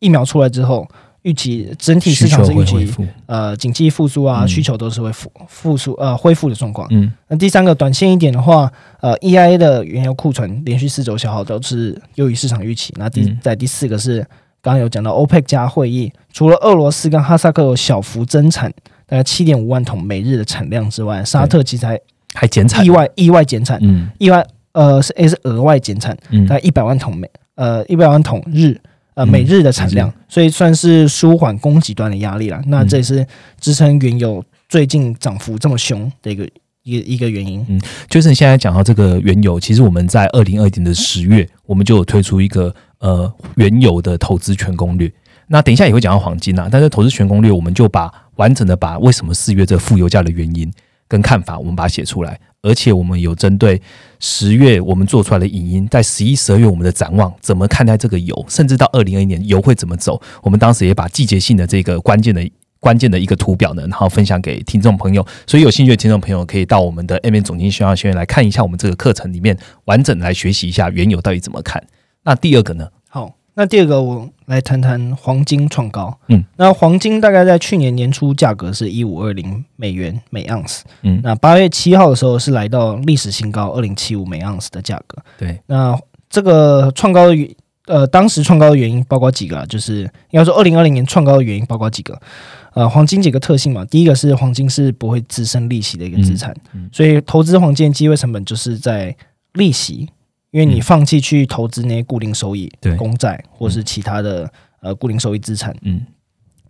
疫苗出来之后，预期整体市场是预期呃，经济复苏啊，需求都是会复复苏呃恢复的状况。嗯，那第三个短线一点的话，呃，EIA 的原油库存连续四周消耗都是优于市场预期。那第在第四个是刚刚有讲到 OPEC 加会议，除了俄罗斯跟哈萨克有小幅增产大概七点五万桶每日的产量之外，沙特其实还还减产，意外意外减产，嗯，意外。呃，是也是额外减产，大概一百万桶每呃一百万桶日呃每日的产量，所以算是舒缓供给端的压力了。那这也是支撑原油最近涨幅这么凶的一个一一个原因。嗯，就是你现在讲到这个原油，其实我们在二零二年的十月，我们就有推出一个呃原油的投资全攻略。那等一下也会讲到黄金啊，但是投资全攻略，我们就把完整的把为什么四月这负油价的原因跟看法，我们把它写出来。而且我们有针对十月我们做出来的影音，在十一、十二月我们的展望，怎么看待这个油，甚至到二零二一年油会怎么走，我们当时也把季节性的这个关键的关键的一个图表呢，然后分享给听众朋友。所以有兴趣的听众朋友可以到我们的 M N 总经学校学院来看一下我们这个课程里面完整来学习一下原油到底怎么看。那第二个呢？好。那第二个，我来谈谈黄金创高。嗯，那黄金大概在去年年初价格是一五二零美元每盎司。嗯，那八月七号的时候是来到历史新高二零七五每盎司的价格。对，那这个创高的原呃，当时创高的原因包括几个，啊就是应该说二零二零年创高的原因包括几个。呃，黄金几个特性嘛，第一个是黄金是不会滋生利息的一个资产，所以投资黄金机会成本就是在利息。因为你放弃去投资那些固定收益、对。公债或是其他的呃固定收益资产，嗯，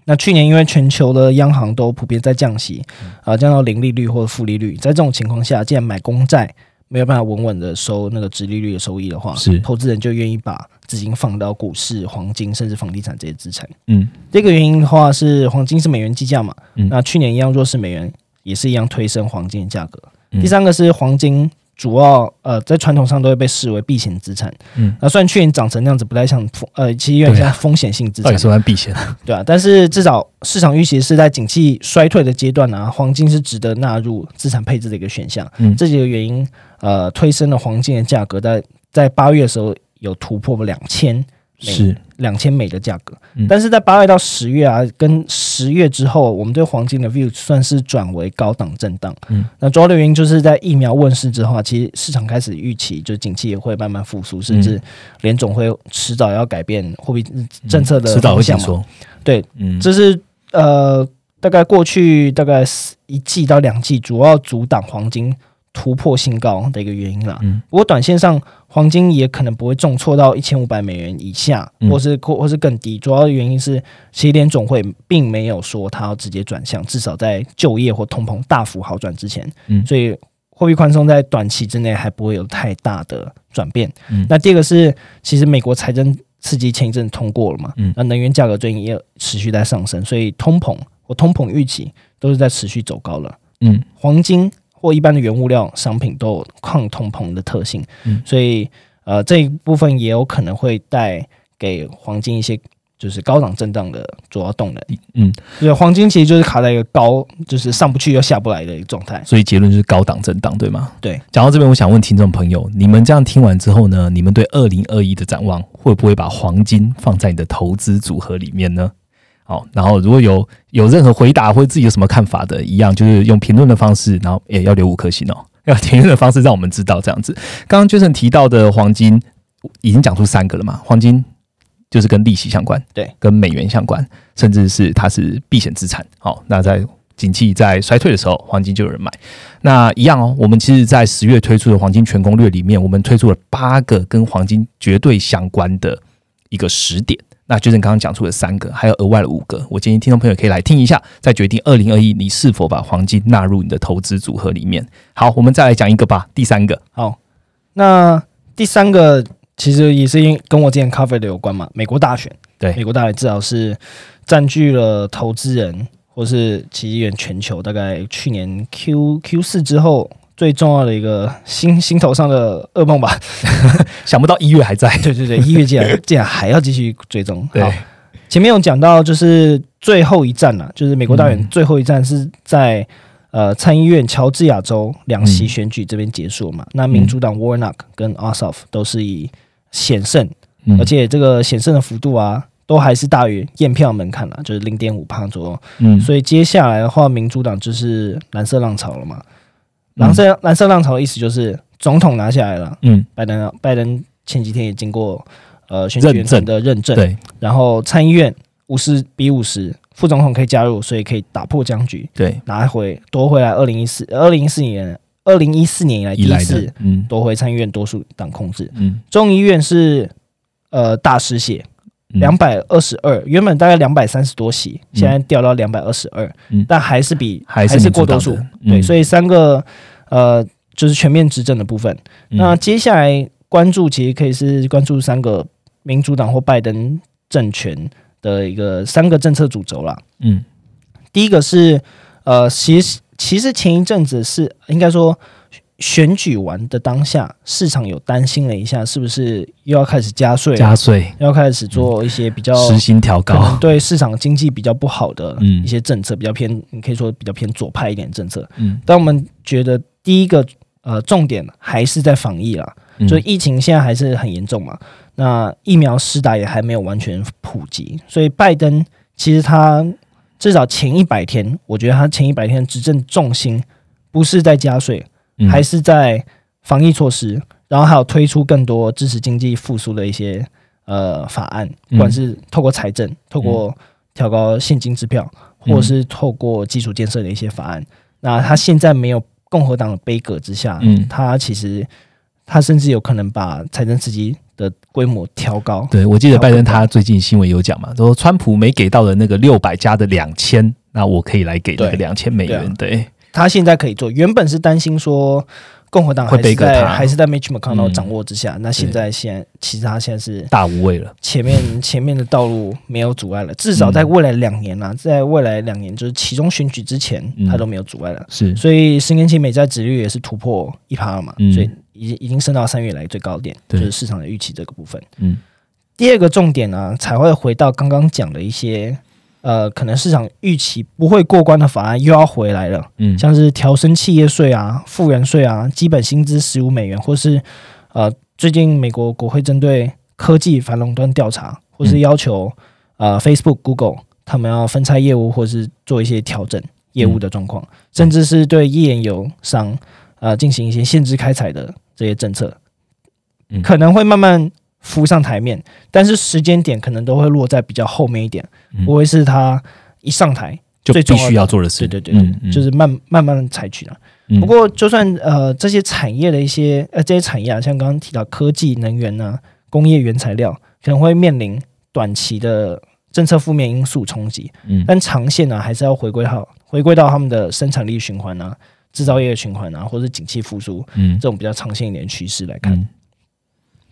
那去年因为全球的央行都普遍在降息，啊降到零利率或者负利率，在这种情况下，既然买公债没有办法稳稳的收那个直利率的收益的话，是。投资人就愿意把资金放到股市、黄金甚至房地产这些资产。嗯，这个原因的话是黄金是美元计价嘛，嗯。那去年一样弱势美元也是一样推升黄金的价格。第三个是黄金。主要呃，在传统上都会被视为避险资产。嗯，那虽然去年涨成那样子，不太像风呃，其实有点像风险性资产。到算避险？对啊，但是至少市场预期是在景气衰退的阶段呢，黄金是值得纳入资产配置的一个选项。嗯，这几个原因呃，推升了黄金的价格，在在八月的时候有突破两千。是。两千美的价格，但是在八月到十月啊，跟十月之后，我们对黄金的 view 算是转为高档震荡。嗯，那主要的原因就是在疫苗问世之后，啊其实市场开始预期，就景气也会慢慢复苏，甚至联总会迟早要改变货币政策的方向嘛。对，嗯，这是呃，大概过去大概一季到两季，主要阻挡黄金。突破新高的一个原因啦。嗯，不过短线上黄金也可能不会重挫到一千五百美元以下，或是或或是更低。主要的原因是，其联总会并没有说它要直接转向，至少在就业或通膨大幅好转之前，嗯，所以货币宽松在短期之内还不会有太大的转变。嗯，那第二个是，其实美国财政刺激前一阵通过了嘛，嗯，那能源价格最近也持续在上升，所以通膨或通膨预期都是在持续走高了。嗯，黄金。或一般的原物料商品都有抗通膨的特性，嗯，所以呃这一部分也有可能会带给黄金一些就是高档震荡的主要动能，嗯，对，黄金其实就是卡在一个高，就是上不去又下不来的一个状态，所以结论就是高档震荡，对吗？对。讲到这边，我想问听众朋友，你们这样听完之后呢，你们对二零二一的展望会不会把黄金放在你的投资组合里面呢？好，然后如果有有任何回答或者自己有什么看法的，一样就是用评论的方式，然后也要留五颗星哦，要评论的方式让我们知道这样子。刚刚 Jason 提到的黄金已经讲出三个了嘛？黄金就是跟利息相关，对，跟美元相关，甚至是它是避险资产。好，那在景气在衰退的时候，黄金就有人买。那一样哦，我们其实，在十月推出的黄金全攻略里面，我们推出了八个跟黄金绝对相关的一个时点。那就是你刚刚讲出的三个，还有额外的五个。我建议听众朋友可以来听一下，再决定二零二一你是否把黄金纳入你的投资组合里面。好，我们再来讲一个吧，第三个。好，那第三个其实也是因跟我之前 cover 的有关嘛，美国大选。对，美国大选至少是占据了投资人或是其实全球大概去年 Q Q 四之后。最重要的一个心心头上的噩梦吧，想不到一月还在。对对对，一月竟然竟然还要继续追踪。好，前面有讲到，就是最后一站了，就是美国大选最后一站是在呃参议院乔治亚州两席选举这边结束嘛？那民主党 Warnock 跟 Ossoff 都是以险胜，而且这个险胜的幅度啊，都还是大于验票门槛了，就是零点五帕左右。嗯，所以接下来的话，民主党就是蓝色浪潮了嘛？蓝色蓝色浪潮的意思就是总统拿下来了，嗯，拜登拜登前几天也经过呃选举人的认证，对，然后参议院五十比五十，副总统可以加入，所以可以打破僵局，对，拿回夺回来二零一四二零一四年二零一四年以来第一次，嗯，夺回参议院多数党控制，嗯，众议院是呃大失血。两百二十二，原本大概两百三十多席，现在掉到两百二十二，但还是比还是过多数。对，所以三个呃，就是全面执政的部分。那接下来关注其实可以是关注三个民主党或拜登政权的一个三个政策主轴啦。嗯，第一个是呃，其实其实前一阵子是应该说。选举完的当下，市场有担心了一下，是不是又要开始加税？加税，要开始做一些比较实行调高，对市场经济比较不好的一些政策，比较偏，你可以说比较偏左派一点政策。嗯，但我们觉得第一个呃重点还是在防疫啦，就疫情现在还是很严重嘛，那疫苗施打也还没有完全普及，所以拜登其实他至少前一百天，我觉得他前一百天执政重心不是在加税。还是在防疫措施，然后还有推出更多支持经济复苏的一些呃法案，不管是透过财政、透过调高现金支票，或者是透过基础建设的一些法案。那他现在没有共和党的杯葛之下，嗯，他其实他甚至有可能把财政刺激的规模调高。对，我记得拜登他最近新闻有讲嘛，说川普没给到的那个六百加的两千，那我可以来给那个两千美元。对。他现在可以做，原本是担心说共和党还是在还是在 Mitch McConnell 掌握之下，那现在现其实他现在是大无畏了，前面 前面的道路没有阻碍了，至少在未来两年啊，在未来两年就是其中选举之前，他都没有阻碍了。是，所以十年期美债指率也是突破一趴了嘛，所以已已经升到三月来最高点，就是市场的预期这个部分。嗯，第二个重点呢，才会回到刚刚讲的一些。呃，可能市场预期不会过关的法案又要回来了，嗯，像是调升企业税啊、富人税啊、基本薪资十五美元，或是呃，最近美国国会针对科技反垄断调查，或是要求呃 Facebook、Google 他们要分拆业务，或是做一些调整业务的状况，甚至是对页岩油商呃进行一些限制开采的这些政策，可能会慢慢。浮上台面，但是时间点可能都会落在比较后面一点，不会是他一上台就必须要做的事。对对对，就是慢慢慢采取的。不过，就算呃这些产业的一些呃这些产业啊，像刚刚提到科技、能源呢、工业原材料，可能会面临短期的政策负面因素冲击。嗯，但长线呢，还是要回归到回归到他们的生产力循环啊、制造业循环啊，或者景气复苏，嗯，这种比较长线一点的趋势来看。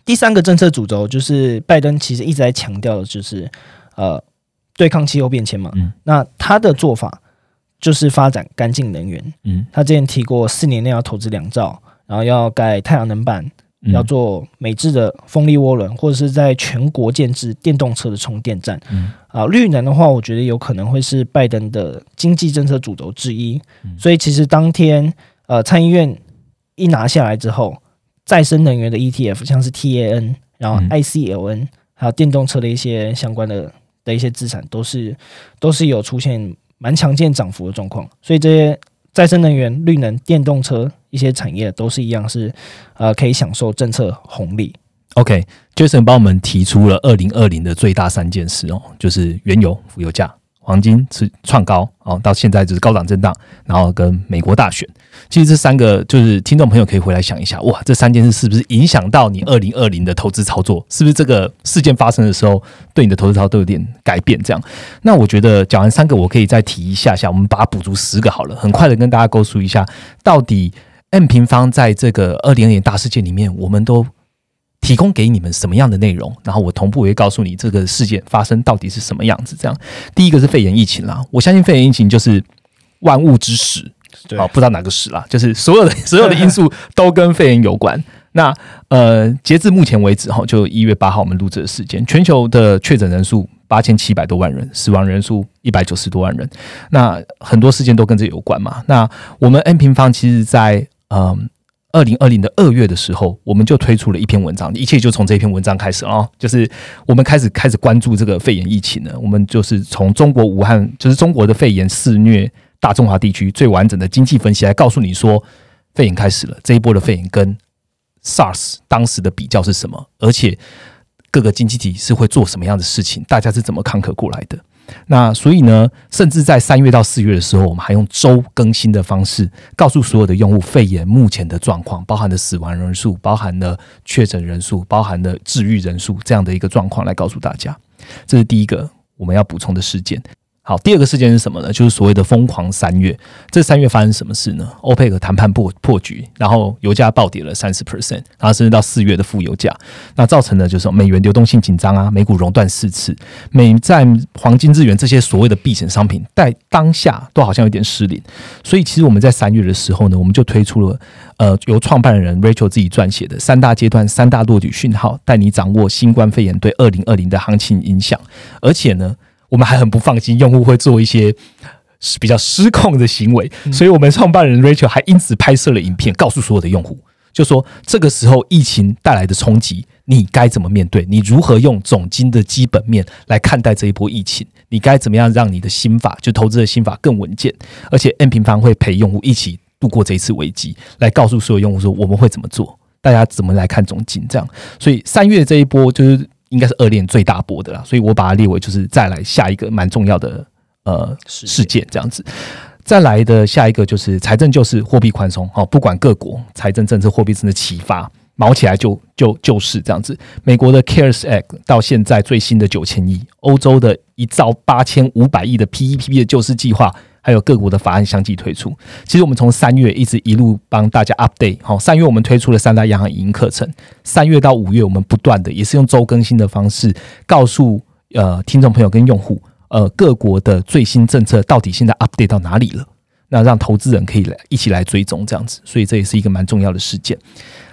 第三个政策主轴就是拜登其实一直在强调的，就是呃对抗气候变迁嘛。嗯，那他的做法就是发展干净能源。嗯，他之前提过四年内要投资两兆，然后要盖太阳能板，要做美制的风力涡轮，或者是在全国建制电动车的充电站。嗯，啊，绿能的话，我觉得有可能会是拜登的经济政策主轴之一。所以其实当天呃参议院一拿下来之后。再生能源的 ETF，像是 TAN，然后 ICLN，还有电动车的一些相关的的一些资产，都是都是有出现蛮强健涨幅的状况。所以这些再生能源、绿能、电动车一些产业都是一样，是呃可以享受政策红利。OK，Jason 帮我们提出了二零二零的最大三件事哦，就是原油、负油价。黄金是创高哦，到现在就是高涨震荡，然后跟美国大选，其实这三个就是听众朋友可以回来想一下，哇，这三件事是不是影响到你二零二零的投资操作？是不是这个事件发生的时候，对你的投资操都有点改变？这样，那我觉得讲完三个，我可以再提一下下，我们把它补足十个好了，很快的跟大家勾述一下，到底 M 平方在这个二零二零大事件里面，我们都。提供给你们什么样的内容？然后我同步也会告诉你这个事件发生到底是什么样子。这样，第一个是肺炎疫情啦，我相信肺炎疫情就是万物之始，啊，不知道哪个始啦，就是所有的所有的因素都跟肺炎有关。那呃，截至目前为止哈，就一月八号我们录制的时间，全球的确诊人数八千七百多万人，死亡人数一百九十多万人。那很多事件都跟这有关嘛。那我们 N 平方其实，在嗯。二零二零的二月的时候，我们就推出了一篇文章，一切就从这篇文章开始哦，就是我们开始开始关注这个肺炎疫情了。我们就是从中国武汉，就是中国的肺炎肆虐大中华地区最完整的经济分析来告诉你说，肺炎开始了。这一波的肺炎跟 SARS 当时的比较是什么？而且各个经济体是会做什么样的事情？大家是怎么抗克过来的？那所以呢，甚至在三月到四月的时候，我们还用周更新的方式，告诉所有的用户肺炎目前的状况，包含的死亡人数，包含了确诊人数，包含了治愈人数这样的一个状况来告诉大家。这是第一个我们要补充的事件。好，第二个事件是什么呢？就是所谓的疯狂三月。这三月发生什么事呢？欧佩克谈判破破局，然后油价暴跌了三十 percent，然后甚至到四月的负油价，那造成的就是美元流动性紧张啊，美股熔断四次，美债、黄金、日元这些所谓的避险商品，在当下都好像有点失灵。所以，其实我们在三月的时候呢，我们就推出了呃由创办人 Rachel 自己撰写的三大阶段、三大落地讯号，带你掌握新冠肺炎对二零二零的行情影响，而且呢。我们还很不放心，用户会做一些比较失控的行为，所以我们创办人 Rachel 还因此拍摄了影片，告诉所有的用户，就说这个时候疫情带来的冲击，你该怎么面对？你如何用总金的基本面来看待这一波疫情？你该怎么样让你的心法，就投资的心法更稳健？而且 N 平方会陪用户一起度过这一次危机，来告诉所有用户说我们会怎么做，大家怎么来看总金？这样，所以三月这一波就是。应该是二链最大波的啦，所以我把它列为就是再来下一个蛮重要的呃事件这样子。再来的下一个就是财政就是货币宽松哦，不管各国财政政策货币政策启发，毛起来就就就是这样子。美国的 CARES Act 到现在最新的九千亿，欧洲的一兆八千五百亿的 PEPP 的救市计划。还有各国的法案相继推出。其实我们从三月一直一路帮大家 update。好，三月我们推出了三大央行影音课程。三月到五月，我们不断的也是用周更新的方式，告诉呃听众朋友跟用户，呃各国的最新政策到底现在 update 到哪里了？那让投资人可以来一起来追踪这样子。所以这也是一个蛮重要的事件。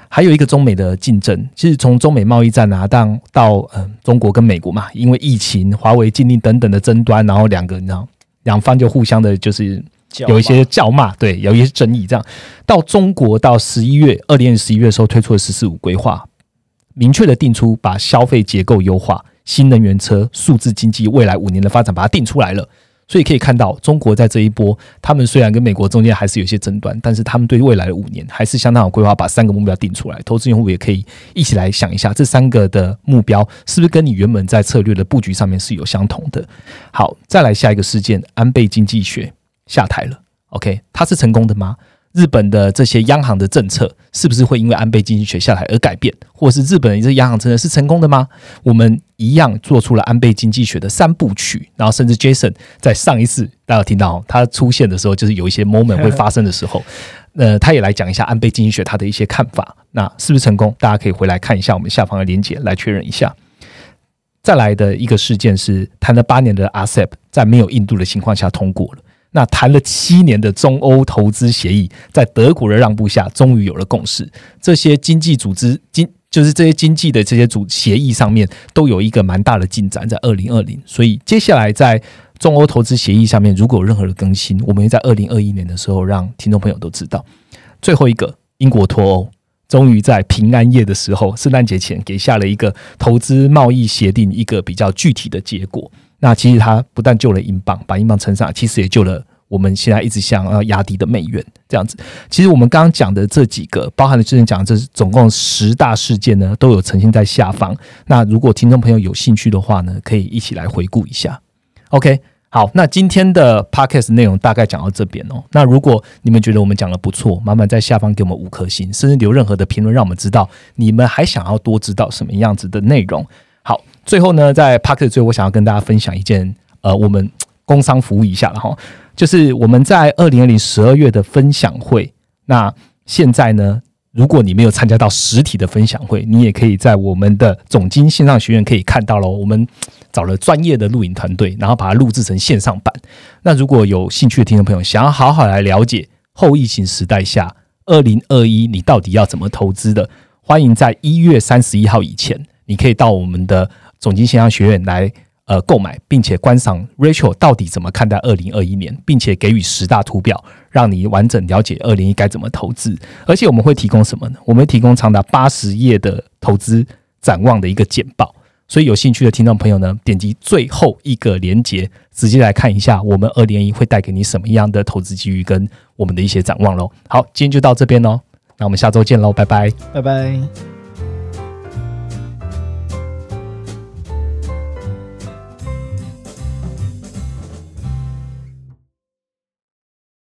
还有一个中美的竞争，其实从中美贸易战啊，到到嗯中国跟美国嘛，因为疫情、华为禁令等等的争端，然后两个你知道。两方就互相的，就是有一些叫骂，对，有一些争议。这样到中国到十一月，二零年十一月的时候推出了“十四五”规划，明确的定出把消费结构优化、新能源车、数字经济未来五年的发展，把它定出来了。所以可以看到，中国在这一波，他们虽然跟美国中间还是有些争端，但是他们对未来的五年还是相当有规划，把三个目标定出来。投资用户也可以一起来想一下，这三个的目标是不是跟你原本在策略的布局上面是有相同的？好，再来下一个事件，安倍经济学下台了。OK，他是成功的吗？日本的这些央行的政策是不是会因为安倍经济学下来而改变，或是日本的这央行政策是成功的吗？我们一样做出了安倍经济学的三部曲，然后甚至 Jason 在上一次大家有听到他出现的时候，就是有一些 moment 会发生的时候，呃，他也来讲一下安倍经济学他的一些看法，那是不是成功？大家可以回来看一下我们下方的链接来确认一下。再来的一个事件是谈了八年的 ASEP 在没有印度的情况下通过了。那谈了七年的中欧投资协议，在德国的让步下，终于有了共识。这些经济组织经就是这些经济的这些组协议上面，都有一个蛮大的进展，在二零二零。所以接下来在中欧投资协议上面，如果有任何的更新，我们会在二零二一年的时候让听众朋友都知道。最后一个，英国脱欧，终于在平安夜的时候，圣诞节前给下了一个投资贸易协定一个比较具体的结果。那其实它不但救了英镑，把英镑撑上，其实也救了我们现在一直想要压低的美元这样子。其实我们刚刚讲的这几个，包含了之前讲的这总共十大事件呢，都有呈现在下方。那如果听众朋友有兴趣的话呢，可以一起来回顾一下。OK。好，那今天的 podcast 内容大概讲到这边哦。那如果你们觉得我们讲的不错，麻烦在下方给我们五颗星，甚至留任何的评论，让我们知道你们还想要多知道什么样子的内容。好，最后呢，在 podcast 最后，我想要跟大家分享一件呃，我们工商服务一下了哈，就是我们在二零二零十二月的分享会。那现在呢，如果你没有参加到实体的分享会，你也可以在我们的总经线上学院可以看到喽。我们。找了专业的录影团队，然后把它录制成线上版。那如果有兴趣的听众朋友，想要好好来了解后疫情时代下二零二一你到底要怎么投资的，欢迎在一月三十一号以前，你可以到我们的总经线上学院来呃购买，并且观赏 Rachel 到底怎么看待二零二一年，并且给予十大图表，让你完整了解二零一该怎么投资。而且我们会提供什么呢？我们会提供长达八十页的投资展望的一个简报。所以有兴趣的听众朋友呢，点击最后一个连接，直接来看一下我们二零一会带给你什么样的投资机遇跟我们的一些展望喽。好，今天就到这边喽，那我们下周见喽，拜拜，拜拜。